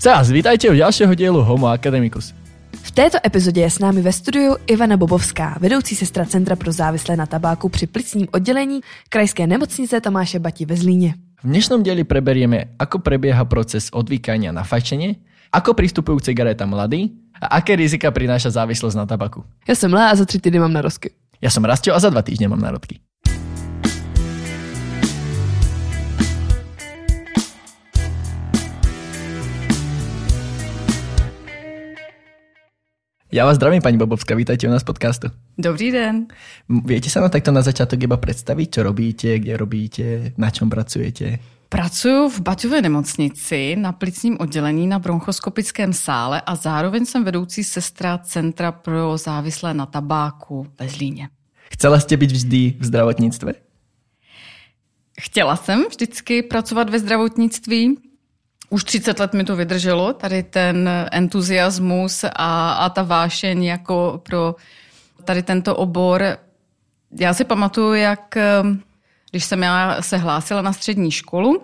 Vás vítajte u ďalšieho dielu Homo Academicus. V této epizodě je s námi ve studiu Ivana Bobovská, vedoucí sestra Centra pro závislé na tabáku při plicním oddělení Krajské nemocnice Tomáše Bati ve Zlíně. V dnešnom dieli preberieme, ako prebieha proces odvykania na fajčenie, ako pristupujú k cigaretám mladí a aké rizika prináša závislosť na tabaku. Já jsem Lea a za tři týdny mám narozky. Ja som Rastio a za dva týždne mám narodky. Ja vás zdravím, pani Bobovská, vítajte u nás v podcastu. Dobrý den. Viete sa nám takto na začiatok iba predstaviť, čo robíte, kde robíte, na čom pracujete? Pracuji v Baťové nemocnici na plicním oddělení na bronchoskopickém sále a zároveň jsem vedoucí sestra Centra pro závislé na tabáku ve Zlíně. Chcela ste byť vždy v zdravotníctve? Chtěla jsem vždycky pracovat ve zdravotnictví. Už 30 let mi to vydrželo, tady ten entuziasmus a, a ta vášeň jako pro tady tento obor. Já si pamatuju, jak eh, když jsem já se hlásila na střední školu,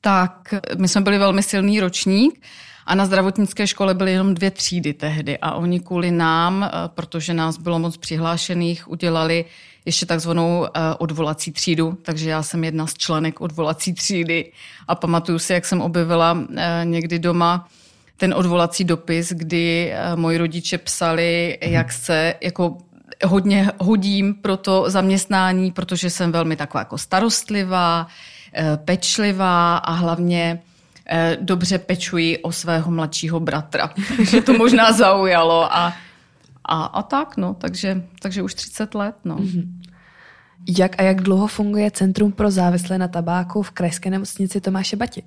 tak my jsme byli velmi silný ročník a na zdravotnické škole byly jenom dvě třídy tehdy a oni kvůli nám, eh, protože nás bylo moc přihlášených, udělali ještě takzvanou eh, odvolací třídu, takže já jsem jedna z členek odvolací třídy a pamatuju si, jak jsem objevila eh, někdy doma ten odvolací dopis, kdy moji rodiče psali, jak se jako hodně hodím pro to zaměstnání, protože jsem velmi taková jako starostlivá, pečlivá a hlavně dobře pečuji o svého mladšího bratra. Takže to možná zaujalo a, a, a tak, no, takže, takže už 30 let, no. Mm-hmm. Jak a jak dlouho funguje Centrum pro závislé na tabáku v Krajské nemocnici Tomáše Bati?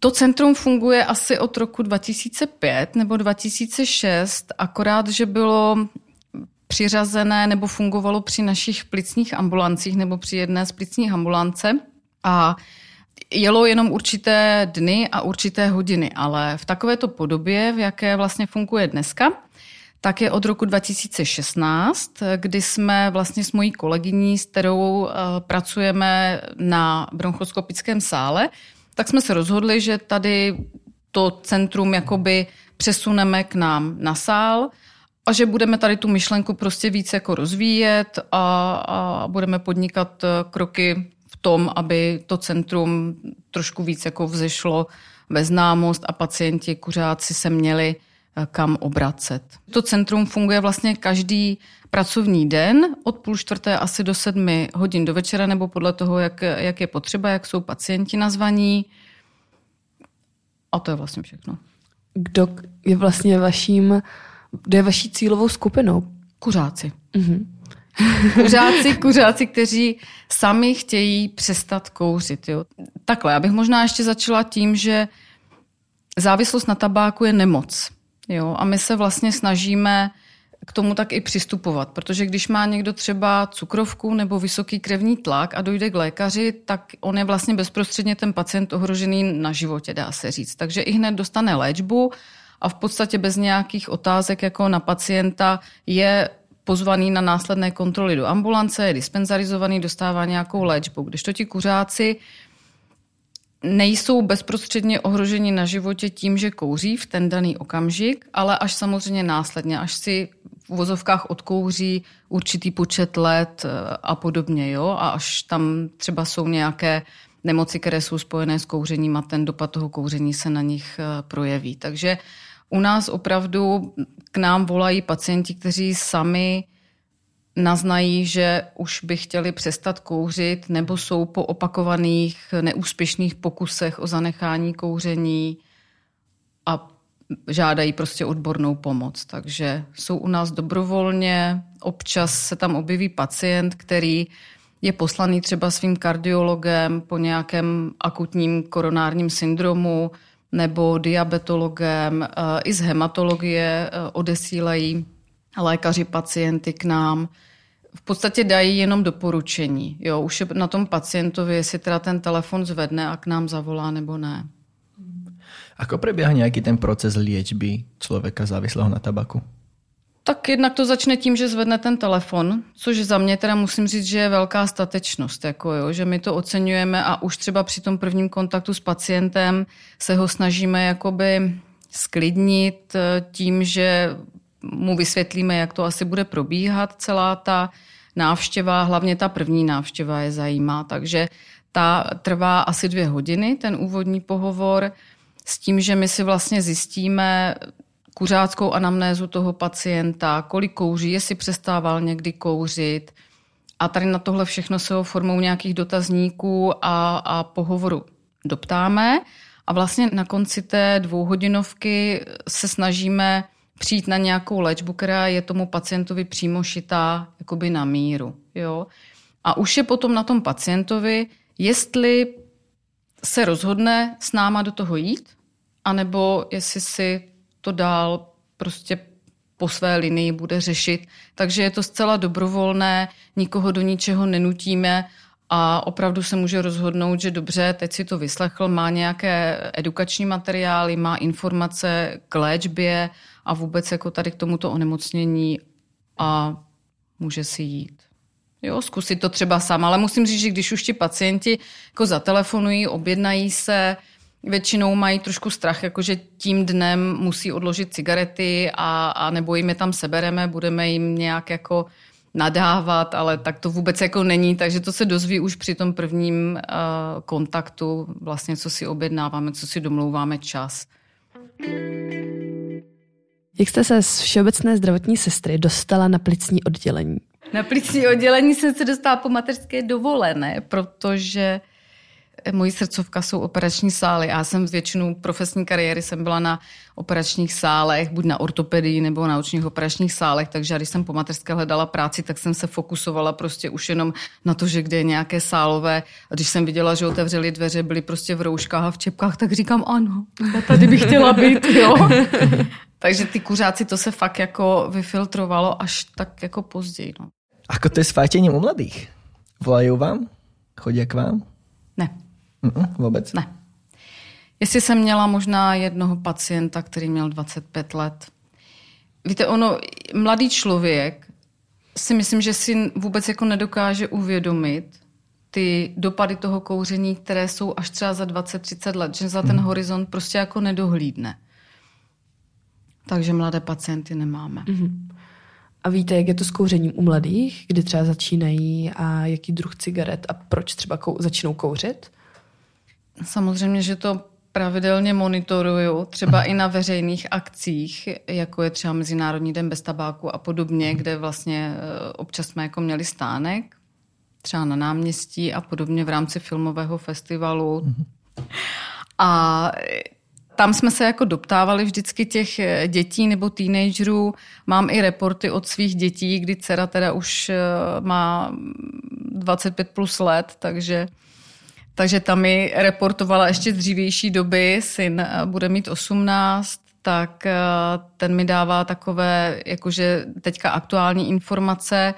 To centrum funguje asi od roku 2005 nebo 2006, akorát, že bylo přiřazené nebo fungovalo při našich plicních ambulancích nebo při jedné z plicních ambulance a jelo jenom určité dny a určité hodiny, ale v takovéto podobě, v jaké vlastně funguje dneska, tak je od roku 2016, kdy jsme vlastně s mojí kolegyní, s kterou pracujeme na bronchoskopickém sále, tak jsme se rozhodli, že tady to centrum jakoby přesuneme k nám na sál a že budeme tady tu myšlenku prostě více jako rozvíjet a, a budeme podnikat kroky v tom, aby to centrum trošku víc jako vzešlo ve známost a pacienti, kuřáci se měli kam obracet. To centrum funguje vlastně každý pracovní den od půl čtvrté asi do sedmi hodin do večera, nebo podle toho, jak, jak je potřeba, jak jsou pacienti nazvaní. A to je vlastně všechno. Kdo je vlastně vaším, kdo je vaší cílovou skupinou? Kuřáci. Mm-hmm. kuřáci, kuřáci, kteří sami chtějí přestat kouřit. Jo. Takhle, já bych možná ještě začala tím, že závislost na tabáku je nemoc. Jo, a my se vlastně snažíme k tomu tak i přistupovat, protože když má někdo třeba cukrovku nebo vysoký krevní tlak a dojde k lékaři, tak on je vlastně bezprostředně ten pacient ohrožený na životě, dá se říct. Takže i hned dostane léčbu a v podstatě bez nějakých otázek jako na pacienta je pozvaný na následné kontroly do ambulance, je dispenzarizovaný, dostává nějakou léčbu. Když to ti kuřáci nejsou bezprostředně ohroženi na životě tím, že kouří v ten daný okamžik, ale až samozřejmě následně, až si v vozovkách odkouří určitý počet let eh, a podobně. Jo? A až tam třeba jsou nějaké nemoci, které jsou spojené s kouřením a ten dopad toho kouření se na nich eh, projeví. Takže u nás opravdu k nám volají pacienti, kteří sami naznají, že už by chtěli přestat kouřit nebo jsou po opakovaných neúspěšných pokusech o zanechání kouření a žádají prostě odbornou pomoc. Takže jsou u nás dobrovolně, občas se tam objeví pacient, který je poslaný třeba svým kardiologem po nějakém akutním koronárním syndromu nebo diabetologem. Eh, I z hematologie eh, odesílají lékaři pacienty k nám v podstatě dají jenom doporučení. Jo, už je na tom pacientovi, jestli teda ten telefon zvedne a k nám zavolá nebo ne. Ako prebieha nejaký ten proces liečby človeka závislého na tabaku? Tak jednak to začne tím, že zvedne ten telefon, což za mě teda musím říct, že je velká statečnost, jako jo, že my to oceňujeme a už třeba při tom prvním kontaktu s pacientem se ho snažíme jakoby sklidnit eh, tím, že mu vysvětlíme, jak to asi bude probíhat celá ta návštěva, hlavně ta první návštěva je zajímá, takže ta trvá asi dvě hodiny, ten úvodní pohovor, s tím, že my si vlastně zjistíme kuřáckou anamnézu toho pacienta, kolik kouří, jestli přestával někdy kouřit. A tady na tohle všechno se ho formou nějakých dotazníků a, a pohovoru doptáme. A vlastně na konci té dvouhodinovky se snažíme přijít na nějakou léčbu, která je tomu pacientovi přímo šitá jakoby na míru. Jo? A už je potom na tom pacientovi, jestli se rozhodne s náma do toho jít, anebo jestli si to dál prostě po své linii bude řešit. Takže je to zcela dobrovolné, nikoho do ničeho nenutíme a opravdu se může rozhodnout, že dobře, teď si to vyslechl, má nějaké edukační materiály, má informace k léčbě a vůbec jako tady k tomuto onemocnění a může si jít. Jo, zkusit to třeba sám, ale musím říct, že když už ti pacienti jako zatelefonují, objednají se, většinou mají trošku strach, jakože tím dnem musí odložit cigarety a, a nebo jim je tam sebereme, budeme jim nějak jako nadávat, ale tak to vůbec jako není, takže to se dozví už při tom prvním uh, kontaktu, vlastně co si objednáváme, co si domlouváme čas. Jak jste se z Všeobecné zdravotní sestry dostala na plicní oddělení? Na plicní oddělení jsem se dostala po mateřské dovolené, protože mojí srdcovka jsou operační sály. Já jsem z většinu profesní kariéry jsem byla na operačních sálech, buď na ortopedii nebo na očních operačních sálech, takže když jsem po mateřské hledala práci, tak jsem se fokusovala prostě už jenom na to, že kde je nějaké sálové. A když jsem viděla, že otevřeli dveře, byly prostě v rouškách a v čepkách, tak říkám ano, já tady bych chtěla být, jo. takže ty kuřáci, to se fakt jako vyfiltrovalo až tak jako později. No. Ako to je s fajtením u mladých? Volají vám? Chodí k vám? Ne. Mm-mm, vůbec? Ne. Jestli jsem měla možná jednoho pacienta, který měl 25 let. Víte, ono, mladý člověk si myslím, že si vůbec jako nedokáže uvědomit ty dopady toho kouření, které jsou až třeba za 20-30 let, že za ten mm. horizont prostě jako nedohlídne. Takže mladé pacienty nemáme. Mm-hmm. A víte, jak je to s kouřením u mladých, kdy třeba začínají a jaký druh cigaret a proč třeba kou- začínou kouřit? Samozřejmě, že to pravidelně monitoruju, třeba i na veřejných akcích, jako je třeba Mezinárodní den bez tabáku a podobně, kde vlastně eh, občas jsme jako měli stánek, třeba na náměstí a podobně v rámci filmového festivalu. A tam jsme se jako doptávali vždycky těch eh, dětí nebo teenagerů. Mám i reporty od svých dětí, kdy dcera teda už eh, má 25 plus let, takže takže tam mi reportovala ještě z dřívější doby, syn eh, bude mít 18, tak eh, ten mi dává takové, jakože teďka aktuální informace.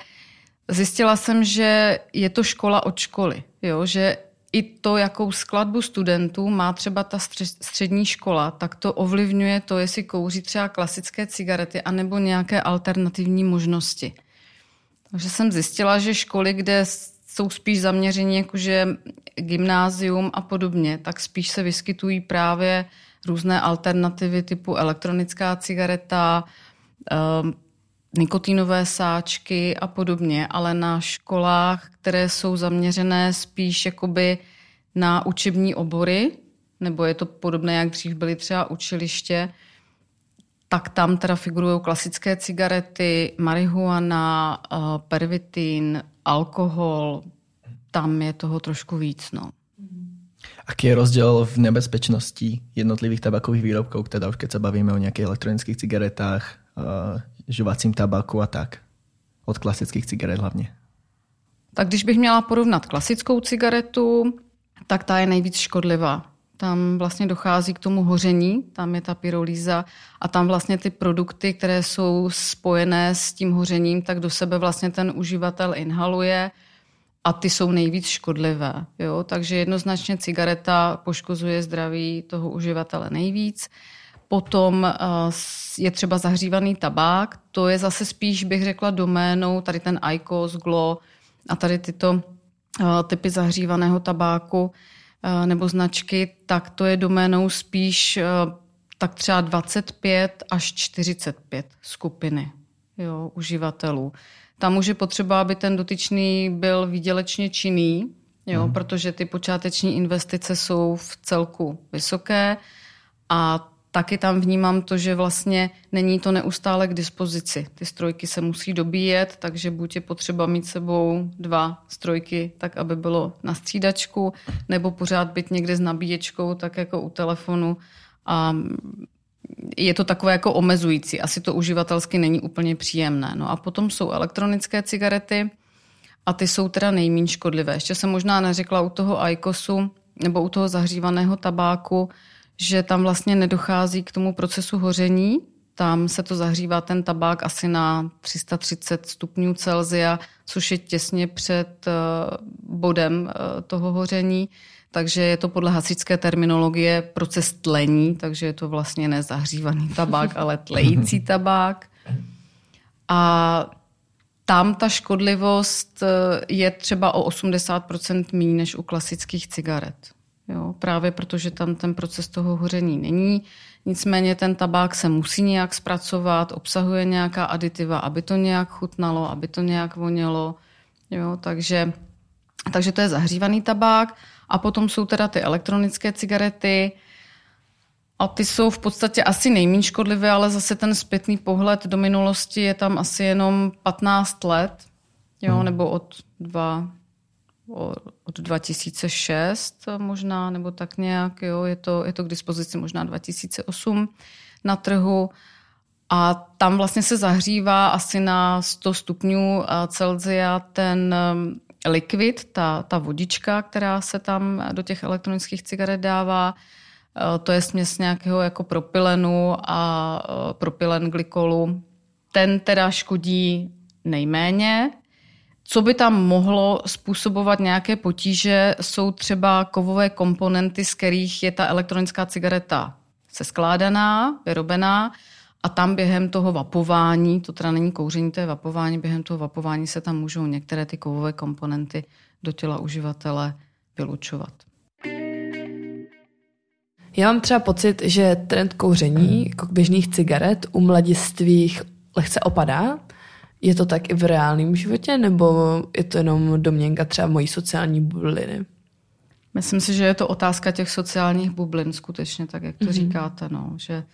Zjistila jsem, že je to škola od školy, jo? že i to, jakou skladbu studentů má třeba ta střední škola, tak to ovlivňuje to, jestli kouří třeba klasické cigarety anebo nějaké alternativní možnosti. Takže jsem zjistila, že školy, kde jsou spíš zaměření jakože gymnázium a podobně, tak spíš se vyskytují právě různé alternativy typu elektronická cigareta, um, nikotinové sáčky a podobně, ale na školách, které jsou zaměřené spíš jakoby na učební obory, nebo je to podobné, jak dřív byly třeba učiliště, tak tam teda figurují klasické cigarety, marihuana, uh, pervitin, alkohol, tam je toho trošku víc. No. Aký je rozdíl v nebezpečnosti jednotlivých tabakových výrobků, teda už keď se bavíme o nějakých elektronických cigaretách, uh, žuvacím tabaku a tak? Od klasických cigaret hlavně. Tak když bych měla porovnat klasickou cigaretu, tak ta je nejvíc škodlivá. Tam vlastně dochází k tomu hoření, tam je ta pyrolíza a tam vlastně ty produkty, které jsou spojené s tím hořením, tak do sebe vlastně ten uživatel inhaluje a ty jsou nejvíc škodlivé. Jo? Takže jednoznačně cigareta poškozuje zdraví toho uživatele nejvíc. Potom eh, je třeba zahřívaný tabák, to je zase spíš, bych řekla, doménou, tady ten IQOS, GLO a tady tyto eh, typy zahřívaného tabáku nebo značky, tak to je doménou spíš tak třeba 25 až 45 skupiny jo, uživatelů. Tam už je potřeba, aby ten dotyčný byl výdělečně činný, jo, hmm. protože ty počáteční investice jsou v celku vysoké a taky tam vnímám to, že vlastně není to neustále k dispozici. Ty strojky se musí dobíjet, takže buď je potřeba mít sebou dva strojky, tak aby bylo na střídačku, nebo pořád být někde s nabíječkou, tak jako u telefonu. A je to takové jako omezující. Asi to uživatelsky není úplně příjemné. No a potom jsou elektronické cigarety a ty jsou teda nejméně škodlivé. Ještě jsem možná neřekla u toho IQOSu nebo u toho zahřívaného tabáku, že tam vlastně nedochází k tomu procesu hoření. Tam se to zahřívá ten tabák asi na 330 stupňů Celzia, což je těsně před eh, bodem eh, toho hoření. Takže je to podle hasičské terminologie proces tlení, takže je to vlastně nezahřívaný tabák, ale tlející tabák. A tam ta škodlivost eh, je třeba o 80% méně než u klasických cigaret. Jo, právě protože tam ten proces toho hoření není. Nicméně ten tabák se musí nějak zpracovat, obsahuje nějaká aditiva, aby to nějak chutnalo, aby to nějak vonělo. Jo, takže, takže to je zahřívaný tabák. A potom jsou teda ty elektronické cigarety, a ty jsou v podstatě asi nejméně škodlivé, ale zase ten zpětný pohled do minulosti je tam asi jenom 15 let, jo, hmm. nebo od dva, od 2006 možná, nebo tak nějak, jo, je to, je to k dispozici možná 2008 na trhu. A tam vlastně se zahřívá asi na 100 stupňů Celsia ten um, likvid, ta, ta vodička, která se tam do těch elektronických cigaret dává. E, to je směs nějakého jako propylenu a e, propylen glykolu. Ten teda škodí nejméně, co by tam mohlo způsobovat nějaké potíže, jsou třeba kovové komponenty, z kterých je ta elektronická cigareta seskládaná, vyrobená a tam během toho vapování, to teda není kouření, to je vapování, během toho vapování se tam můžou některé ty kovové komponenty do těla uživatele vylučovat. Já mám třeba pocit, že trend kouření jako běžných cigaret u mladistvých lehce opadá, je to tak i v reálném životě, nebo je to jenom domněnka třeba mojí sociální bubliny? Myslím si, že je to otázka těch sociálních bublin skutečně, tak jak to mm-hmm. říkáte. No, že,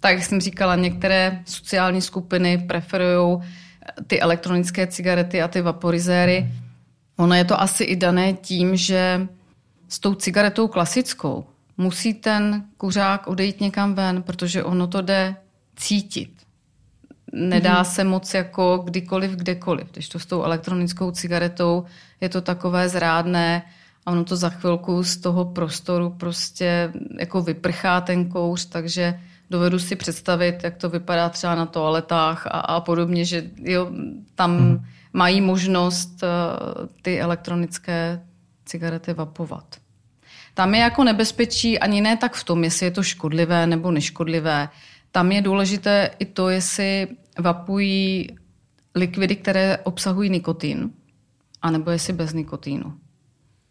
tak jak jsem říkala, některé sociální skupiny preferují ty elektronické cigarety a ty vaporizéry. Ono je to asi i dané tím, že s tou cigaretou klasickou musí ten kuřák odejít někam ven, protože ono to jde cítit nedá mm-hmm. se moc jako kdykoliv, kdekoliv. Když to s tou elektronickou cigaretou je to takové zrádné a ono to za chvilku z toho prostoru prostě jako vyprchá ten kouř, takže dovedu si představit, jak to vypadá třeba na toaletách a, a podobně, že jo, tam mm. mají možnost uh, ty elektronické cigarety vapovat. Tam je jako nebezpečí ani ne tak v tom, jestli je to škodlivé nebo neškodlivé. Tam je důležité i to, jestli vapují likvidy, které obsahují nikotin, anebo jestli bez nikotínu.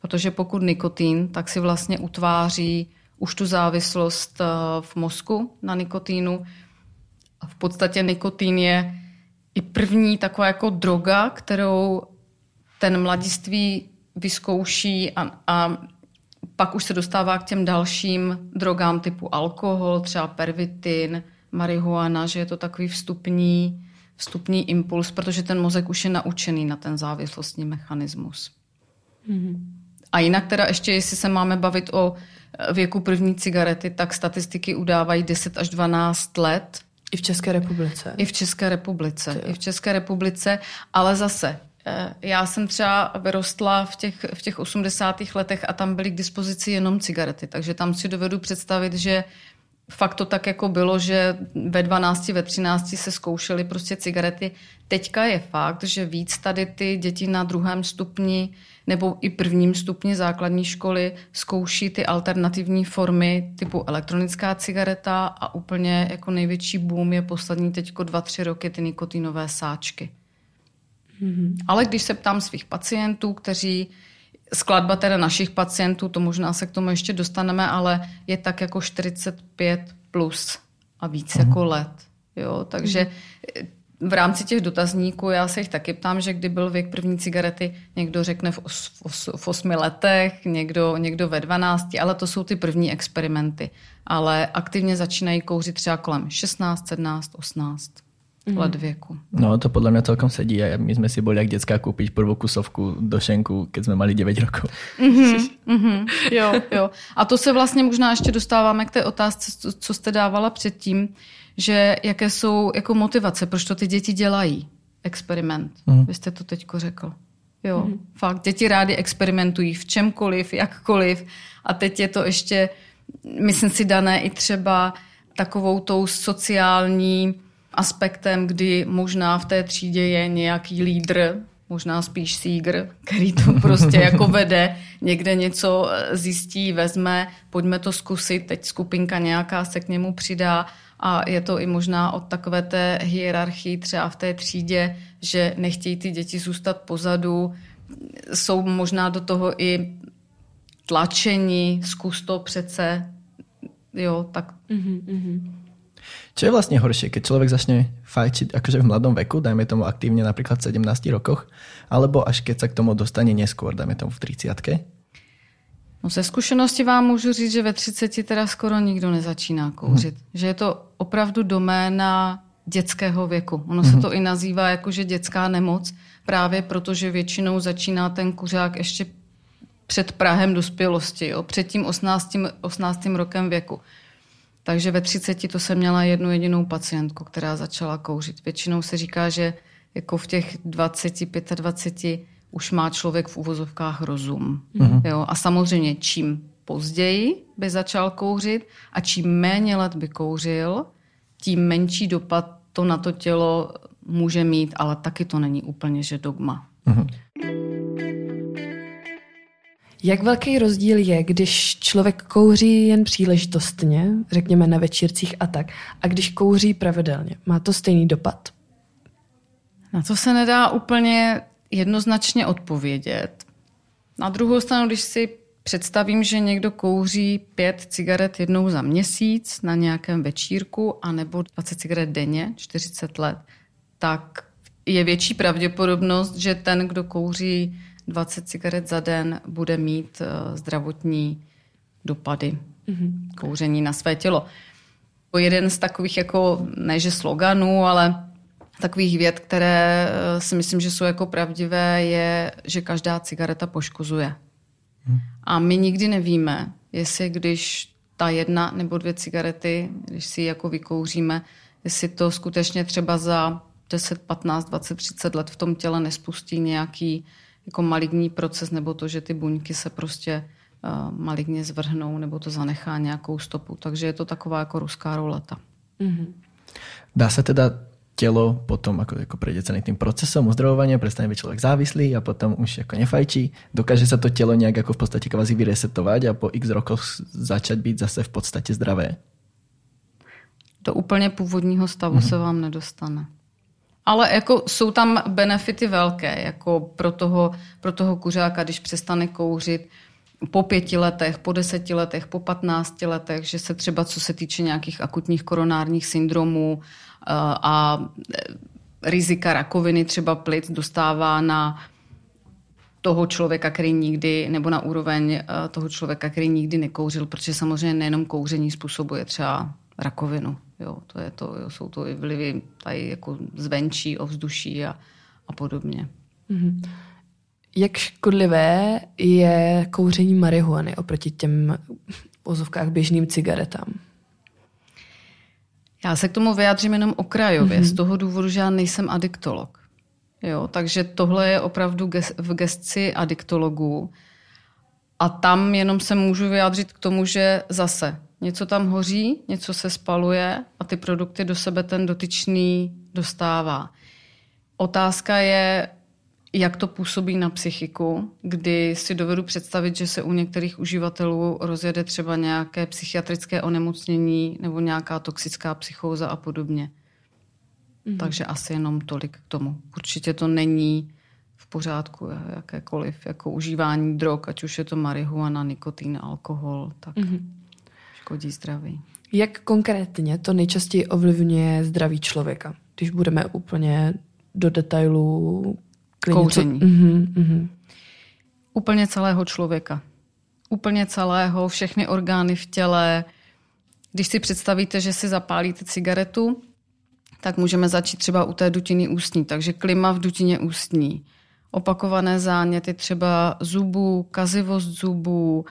Protože pokud nikotin, tak si vlastně utváří už tu závislost eh, v mozku na nikotínu. A v podstatě nikotin je i první taková jako droga, kterou ten mladiství vyzkouší a, a pak už se dostává k těm dalším drogám typu alkohol, třeba pervitin, marihuana, že je to takový vstupní, vstupní impuls, protože ten mozek už je naučený na ten závislostní mechanismus. Mm-hmm. A jinak teda ještě, jestli se máme bavit o eh, věku první cigarety, tak statistiky udávají 10 až 12 let. I v České republice. I v České republice. I v České republice, ale zase já jsem třeba vyrostla v těch, v těch 80. letech a tam byly k dispozici jenom cigarety, takže tam si dovedu představit, že fakt to tak jako bylo, že ve 12, ve 13 se zkoušely prostě cigarety. Teďka je fakt, že víc tady ty děti na druhém stupni nebo i prvním stupni základní školy zkouší ty alternativní formy typu elektronická cigareta a úplně jako největší boom je poslední teďko dva, tři roky ty nikotinové sáčky. Mm-hmm. Ale když se ptám svých pacientů, kteří skladba teda našich pacientů, to možná se k tomu ještě dostaneme, ale je tak jako 45 plus a víc mm-hmm. jako let. Jo, takže mm-hmm v rámci těch dotazníků já se jich taky ptám, že kdy byl věk první cigarety, někdo řekne v, os, v, os, v osmi letech, někdo, někdo ve 12, ale to jsou ty první experimenty. Ale aktivně začínají kouřit třeba kolem 16, 17, 18 mm. let věku. No to podle mě celkom sedí a my jsme si byli jak dětská koupit prvou kusovku do šenku, keď jsme mali 9 rokov. Mm-hmm, mm-hmm, jo, jo. A to se vlastně možná ještě dostáváme k té otázce, co, jste dávala předtím, že jaké jsou jako motivace, proč to ty děti dělají. Experiment. Mm. Vy jste to teďko řekl. Jo, mm. fakt. Děti rádi experimentují v čemkoliv, jakkoliv. A teď je to ještě, myslím si, dané i třeba takovou tou sociální aspektem, kdy možná v té třídě je nějaký lídr, možná spíš sígr, který to prostě jako vede, někde něco zjistí, vezme, pojďme to zkusit, teď skupinka nějaká se k němu přidá a je to i možná od takové té hierarchii třeba v té třídě, že nechtějí ty děti zůstat pozadu, jsou možná do toho i tlačení, zkus to přece, jo, tak. Mm-hmm. Čo je vlastně horší, keď člověk začne fajčiť akože v mladom veku, dajme tomu aktívne napríklad v 17 rokoch, alebo až keď sa k tomu dostane neskôr, dajme tomu v 30 No ze zkušenosti vám můžu říct, že ve 30 teda skoro nikdo nezačíná kouřit. Hmm. Že je to opravdu doména dětského věku. Ono hmm. se to i nazývá jako, že dětská nemoc, právě protože většinou začíná ten kuřák ještě před Prahem dospělosti, jo? před tím 18, 18. rokem věku. Takže ve 30 to jsem měla jednu jedinou pacientku, která začala kouřit. Většinou se říká, že jako v těch 20, 25 už má člověk v uvozovkách rozum. Mm-hmm. Jo? A samozřejmě čím později by začal kouřit a čím méně let by kouřil, tím menší dopad to na to tělo může mít, ale taky to není úplně, že dogma. Mm-hmm. Jak velký rozdíl je, když člověk kouří jen příležitostně, řekněme na večírcích a tak, a když kouří pravidelně? Má to stejný dopad? Na to se nedá úplně jednoznačně odpovědět. Na druhou stranu, když si představím, že někdo kouří pět cigaret jednou za měsíc na nějakém večírku a nebo 20 cigaret denně, 40 let, tak je větší pravděpodobnost, že ten, kdo kouří 20 cigaret za den, bude mít eh, zdravotní dopady mm-hmm. kouření na své tělo. Jeden z takových jako, ne že sloganů, ale takových věd, které eh, si myslím, že jsou jako pravdivé, je, že každá cigareta poškozuje. Hmm. A my nikdy nevíme, jestli když ta jedna nebo dvě cigarety, když si ji jako vykouříme, jestli to skutečně třeba za 10, 15, 20, 30 let v tom těle nespustí nějaký jako maligní proces, nebo to, že ty buňky se prostě uh, maligně zvrhnou, nebo to zanechá nějakou stopu. Takže je to taková jako ruská roleta. Mm-hmm. Dá se teda telo potom ako, ako prejde celým tým procesom uzdravovania, prestane byť človek závislý a potom už ako nefajčí. Dokáže sa to telo nejak ako v podstate kvázi vyresetovať a po x rokoch začať byť zase v podstate zdravé? Do úplně původního stavu mm-hmm. se vám nedostane. Ale jako jsou tam benefity velké, jako pro toho, pro toho kuřáka, když přestane kouřit, po pěti letech, po deseti letech, po patnácti letech, že se třeba co se týče nějakých akutních koronárních syndromů a rizika rakoviny třeba plic dostává na toho člověka, který nikdy, nebo na úroveň eh, toho člověka, který nikdy nekouřil, protože samozřejmě nejenom kouření způsobuje třeba rakovinu. Jo, to je to, jo, jsou to i vlivy tady jako zvenčí, ovzduší a, a podobně. Mm-hmm. Jak škodlivé je kouření marihuany oproti těm ozovkách běžným cigaretám? Já se k tomu vyjádřím jenom okrajově, mm-hmm. z toho důvodu, že já nejsem adiktolog. Jo, takže tohle je opravdu v gestci adiktologů. A tam jenom se můžu vyjádřit k tomu, že zase Něco tam hoří, něco se spaluje a ty produkty do sebe ten dotyčný dostává. Otázka je, jak to působí na psychiku, kdy si dovedu představit, že se u některých uživatelů rozjede třeba nějaké psychiatrické onemocnění nebo nějaká toxická psychóza a podobně. Mm-hmm. Takže asi jenom tolik k tomu. Určitě to není v pořádku jakékoliv jako užívání drog, ať už je to marihuana, nikotin, alkohol, tak mm-hmm. Škodí zdraví. Jak konkrétně to nejčastěji ovlivňuje zdraví člověka? Když budeme úplně do detailů Kouření. Mm-hmm, mm-hmm. Úplně celého člověka. Úplně celého, všechny orgány v těle. Když si představíte, že si zapálíte cigaretu, tak můžeme začít třeba u té dutiny ústní. Takže klima v dutině ústní. Opakované záněty třeba zubů, kazivost zubů,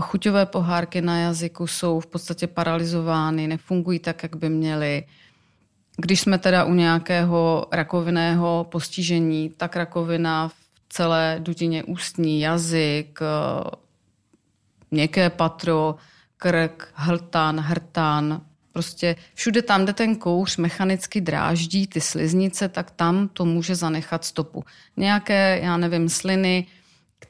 chuťové pohárky na jazyku jsou v podstatě paralizovány, nefungují tak, jak by měly. Když jsme teda u nějakého rakovinného postižení, tak rakovina v celé dutině ústní, jazyk, měkké patro, krk, hltan, hrtán, prostě všude tam, kde ten kouř mechanicky dráždí ty sliznice, tak tam to může zanechat stopu. Nějaké, já nevím, sliny,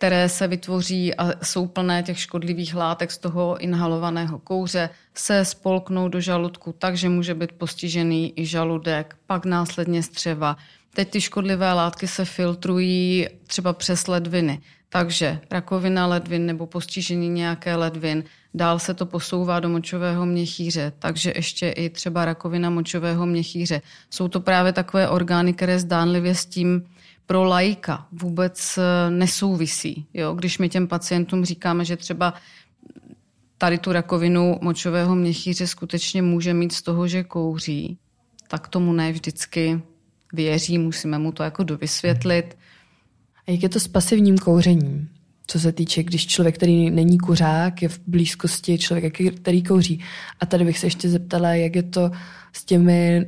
které se vytvoří a jsou plné těch škodlivých látek z toho inhalovaného kouře, se spolknou do žaludku, takže může být postižený i žaludek, pak následně střeva. Teď ty škodlivé látky se filtrují třeba přes ledviny. Takže rakovina ledvin nebo postižení nějaké ledvin, dál se to posouvá do močového měchýře, takže ještě i třeba rakovina močového měchýře. Jsou to právě takové orgány, které zdánlivě s tím pro lajka vůbec eh, nesouvisí. Jo? Když my těm pacientům říkáme, že třeba tady tu rakovinu močového měchýře skutečně může mít z toho, že kouří, tak tomu ne vždycky věří, musíme mu to jako dovysvětlit. A jak je to s pasivním kouřením? Co se týče, když člověk, který není kuřák, je v blízkosti člověka, který kouří. A tady bych se ještě zeptala, jak je to s těmi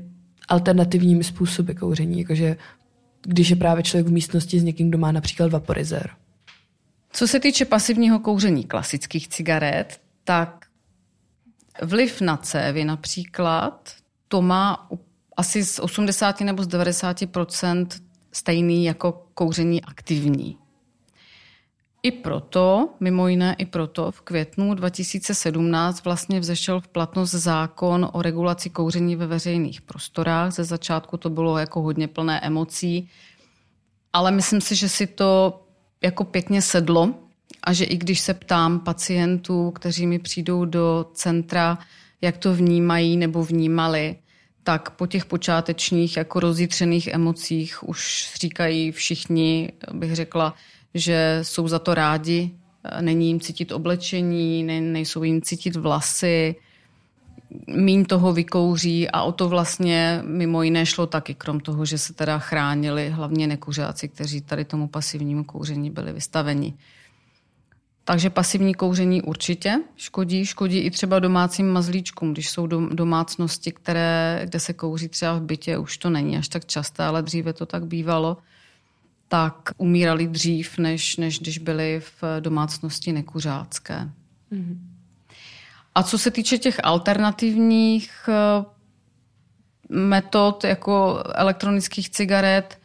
alternativními způsoby kouření, jakože když je právě člověk v místnosti s někým, kdo má například vaporizér. Co se týče pasivního kouření klasických cigaret, tak vliv na cévy například, to má asi z 80 nebo z 90% stejný jako kouření aktivní. I proto, mimo jiné i proto, v květnu 2017 vlastně vzešel v platnost zákon o regulaci kouření ve veřejných prostorách. Ze začátku to bylo jako hodně plné emocí, ale myslím si, že si to jako pěkně sedlo a že i když se ptám pacientů, kteří mi přijdou do centra, jak to vnímají nebo vnímali, tak po těch počátečních jako rozjitřených emocích už říkají všichni, bych řekla, že jsou za to rádi, není jim cítit oblečení, ne, nejsou jim cítit vlasy, míň toho vykouří a o to vlastně mimo jiné šlo taky, krom toho, že se teda chránili hlavně nekuřáci, kteří tady tomu pasivnímu kouření byli vystaveni. Takže pasivní kouření určitě škodí. Škodí i třeba domácím mazlíčkům, když jsou domácnosti, které, kde se kouří třeba v bytě, už to není až tak časté, ale dříve to tak bývalo tak umírali dřív, než, než když byli v domácnosti nekuřácké. Mm-hmm. A co se týče těch alternativních eh, metod, jako elektronických cigaret,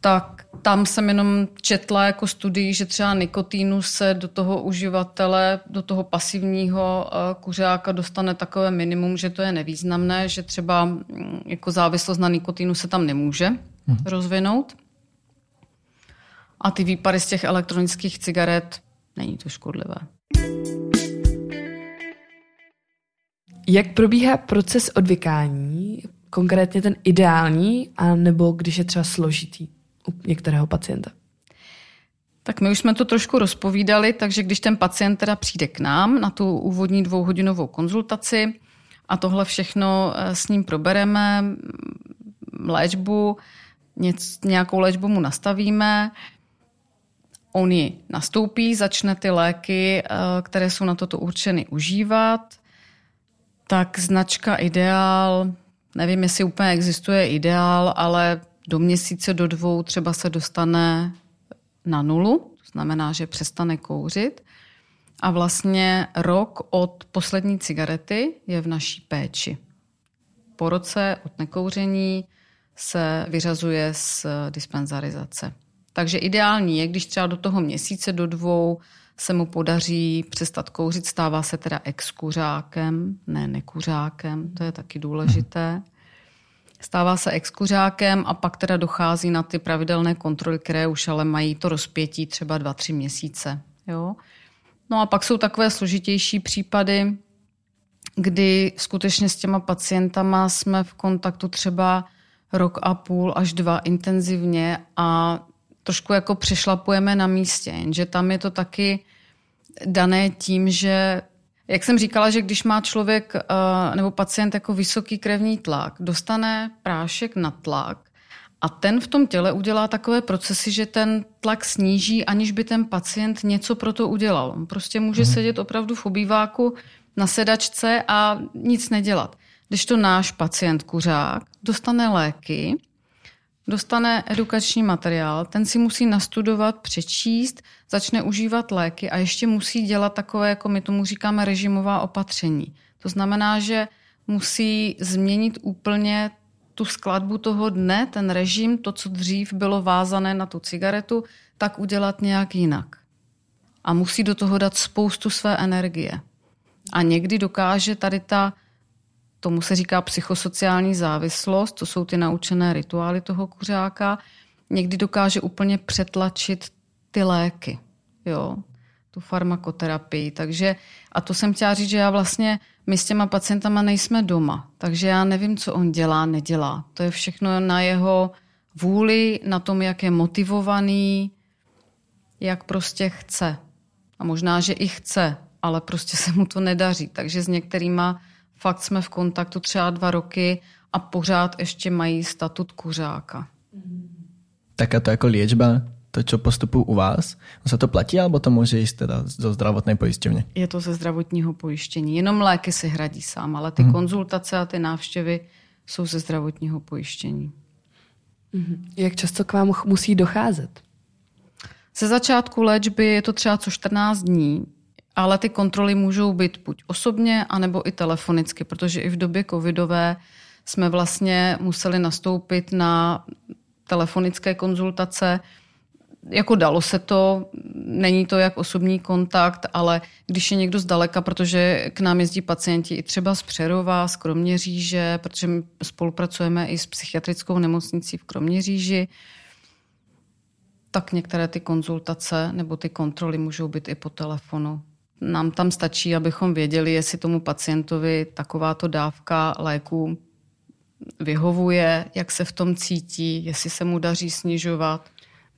tak tam jsem jenom četla jako studii, že třeba nikotínu se do toho uživatele, do toho pasivního eh, kuřáka dostane takové minimum, že to je nevýznamné, že třeba mm, jako závislost na nikotínu se tam nemůže hmm. rozvinout. A ty výpary z těch elektronických cigaret, není to škodlivé. Jak probíhá proces odvykání, konkrétně ten ideální, a nebo když je třeba složitý u některého pacienta? Tak my už jsme to trošku rozpovídali, takže když ten pacient teda přijde k nám na tu úvodní dvouhodinovou konzultaci a tohle všechno eh, s ním probereme, léčbu, nějakou léčbu mu nastavíme, On ji nastoupí, začne ty léky, eh, které jsou na toto určeny, užívat. Tak značka Ideál, nevím, jestli úplně existuje ideál, ale do měsíce, do dvou třeba se dostane na nulu, to znamená, že přestane kouřit. a vlastně rok od poslední cigarety je v naší péči. Po roce od nekouření se vyřazuje z dispenzarizace. Takže ideální je, když třeba do toho měsíce, do dvou se mu podaří přestat kouřit, stává se teda exkuřákem, ne nekuřákem, to je taky důležité. Stává se exkuřákem a pak teda dochází na ty pravidelné kontroly, které už ale mají to rozpětí třeba dva, tři měsíce. Jo? No a pak jsou takové složitější případy, kdy skutečně s těma pacientama jsme v kontaktu třeba rok a půl až dva intenzivně a trošku jako přešlapujeme na místě, jenže tam je to taky dané tím, že jak jsem říkala, že když má člověk eh, nebo pacient jako vysoký krevní tlak, dostane prášek na tlak a ten v tom těle udělá takové procesy, že ten tlak sníží, aniž by ten pacient něco pro to udělal. On prostě může hmm. sedět opravdu v obýváku na sedačce a nic nedělat. Když to náš pacient kuřák dostane léky, dostane edukační materiál, ten si musí nastudovat, přečíst, začne užívat léky a ještě musí dělat takové, jako my tomu říkáme, režimová opatření. To znamená, že musí změnit úplně tu skladbu toho dne, ten režim, to, co dřív bylo vázané na tu cigaretu, tak udělat nějak jinak. A musí do toho dát spoustu své energie. A někdy dokáže tady ta Tomu se říká psychosociální závislost, to jsou ty naučené rituály toho kuřáka. Někdy dokáže úplně přetlačit ty léky, jo, tu farmakoterapii. Takže, a to jsem chtěla říct, že já vlastně, my s těma pacientama nejsme doma, takže já nevím, co on dělá, nedělá. To je všechno na jeho vůli, na tom, jak je motivovaný, jak prostě chce. A možná, že i chce, ale prostě se mu to nedaří. Takže s některýma fakt jsme v kontaktu třeba dva roky a pořád ještě mají statut kuřáka. Taká to jako liečba, to, čo postupují u vás, se to platí, alebo to může jít teda zo zdravotné pojišťovny? Je to ze zdravotního pojištění. Jenom léky si hradí sám, ale ty hmm. konzultace a ty návštěvy jsou ze zdravotního pojištění. Mhm. Jak často k vám musí docházet? Ze začátku léčby je to třeba co 14 dní, ale ty kontroly můžou být buď osobně, anebo i telefonicky, protože i v době covidové jsme vlastně museli nastoupit na telefonické konzultace. Jako dalo se to, není to jak osobní kontakt, ale když je někdo zdaleka, protože k nám jezdí pacienti i třeba z Přerova, z Kroměříže, protože my spolupracujeme i s psychiatrickou nemocnicí v Kroměříži, tak některé ty konzultace nebo ty kontroly můžou být i po telefonu. Nám tam stačí, abychom věděli, jestli tomu pacientovi takováto dávka léku vyhovuje, jak se v tom cítí, jestli se mu daří snižovat.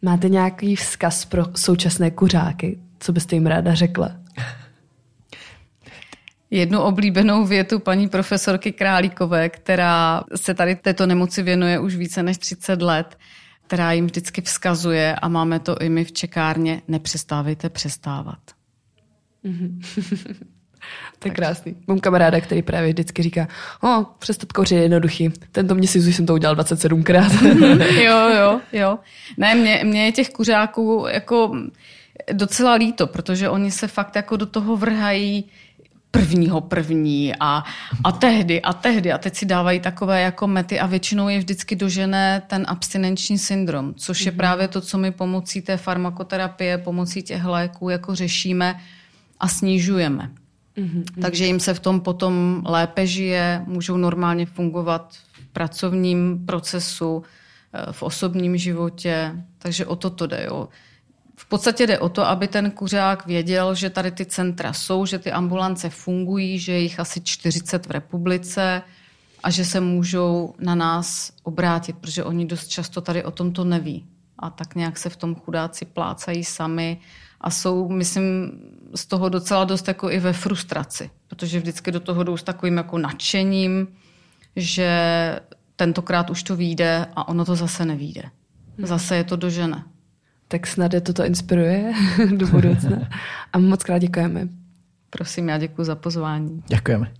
Máte nějaký vzkaz pro současné kuřáky? Co byste jim ráda řekla? Jednu oblíbenou větu paní profesorky Králíkové, která se tady této nemoci věnuje už více než 30 let, která jim vždycky vzkazuje a máme to i my v čekárně, nepřestávejte přestávat. Mm-hmm. to je krásný. Mám kamaráda, který právě vždycky říká, o, přestat kouřit je jednoduchý. Tento měsíc už jsem to udělal 27krát. jo, jo, jo. Ne, mě, mě je těch kuřáků jako docela líto, protože oni se fakt jako do toho vrhají prvního první a, a tehdy a tehdy a teď si dávají takové jako mety a většinou je vždycky dožené ten abstinenční syndrom, což je mm-hmm. právě to, co my pomocí té farmakoterapie, pomocí těch léků jako řešíme, a snižujeme. Mm-hmm. Takže jim se v tom potom lépe žije, můžou normálně fungovat v pracovním procesu, eh, v osobním životě. Takže o to to jde. Jo. V podstatě jde o to, aby ten kuřák věděl, že tady ty centra jsou, že ty ambulance fungují, že je jich asi 40 v republice a že se můžou na nás obrátit, protože oni dost často tady o tom to neví. A tak nějak se v tom chudáci plácají sami a jsou, myslím, z toho docela dost jako i ve frustraci, protože vždycky do toho jdou s takovým jako nadšením, že tentokrát už to vyjde a ono to zase nevíde. Hmm. Zase je to dožené. Tak snad je toto inspiruje do budoucna. A moc krát děkujeme. Prosím, já děkuji za pozvání. Děkujeme.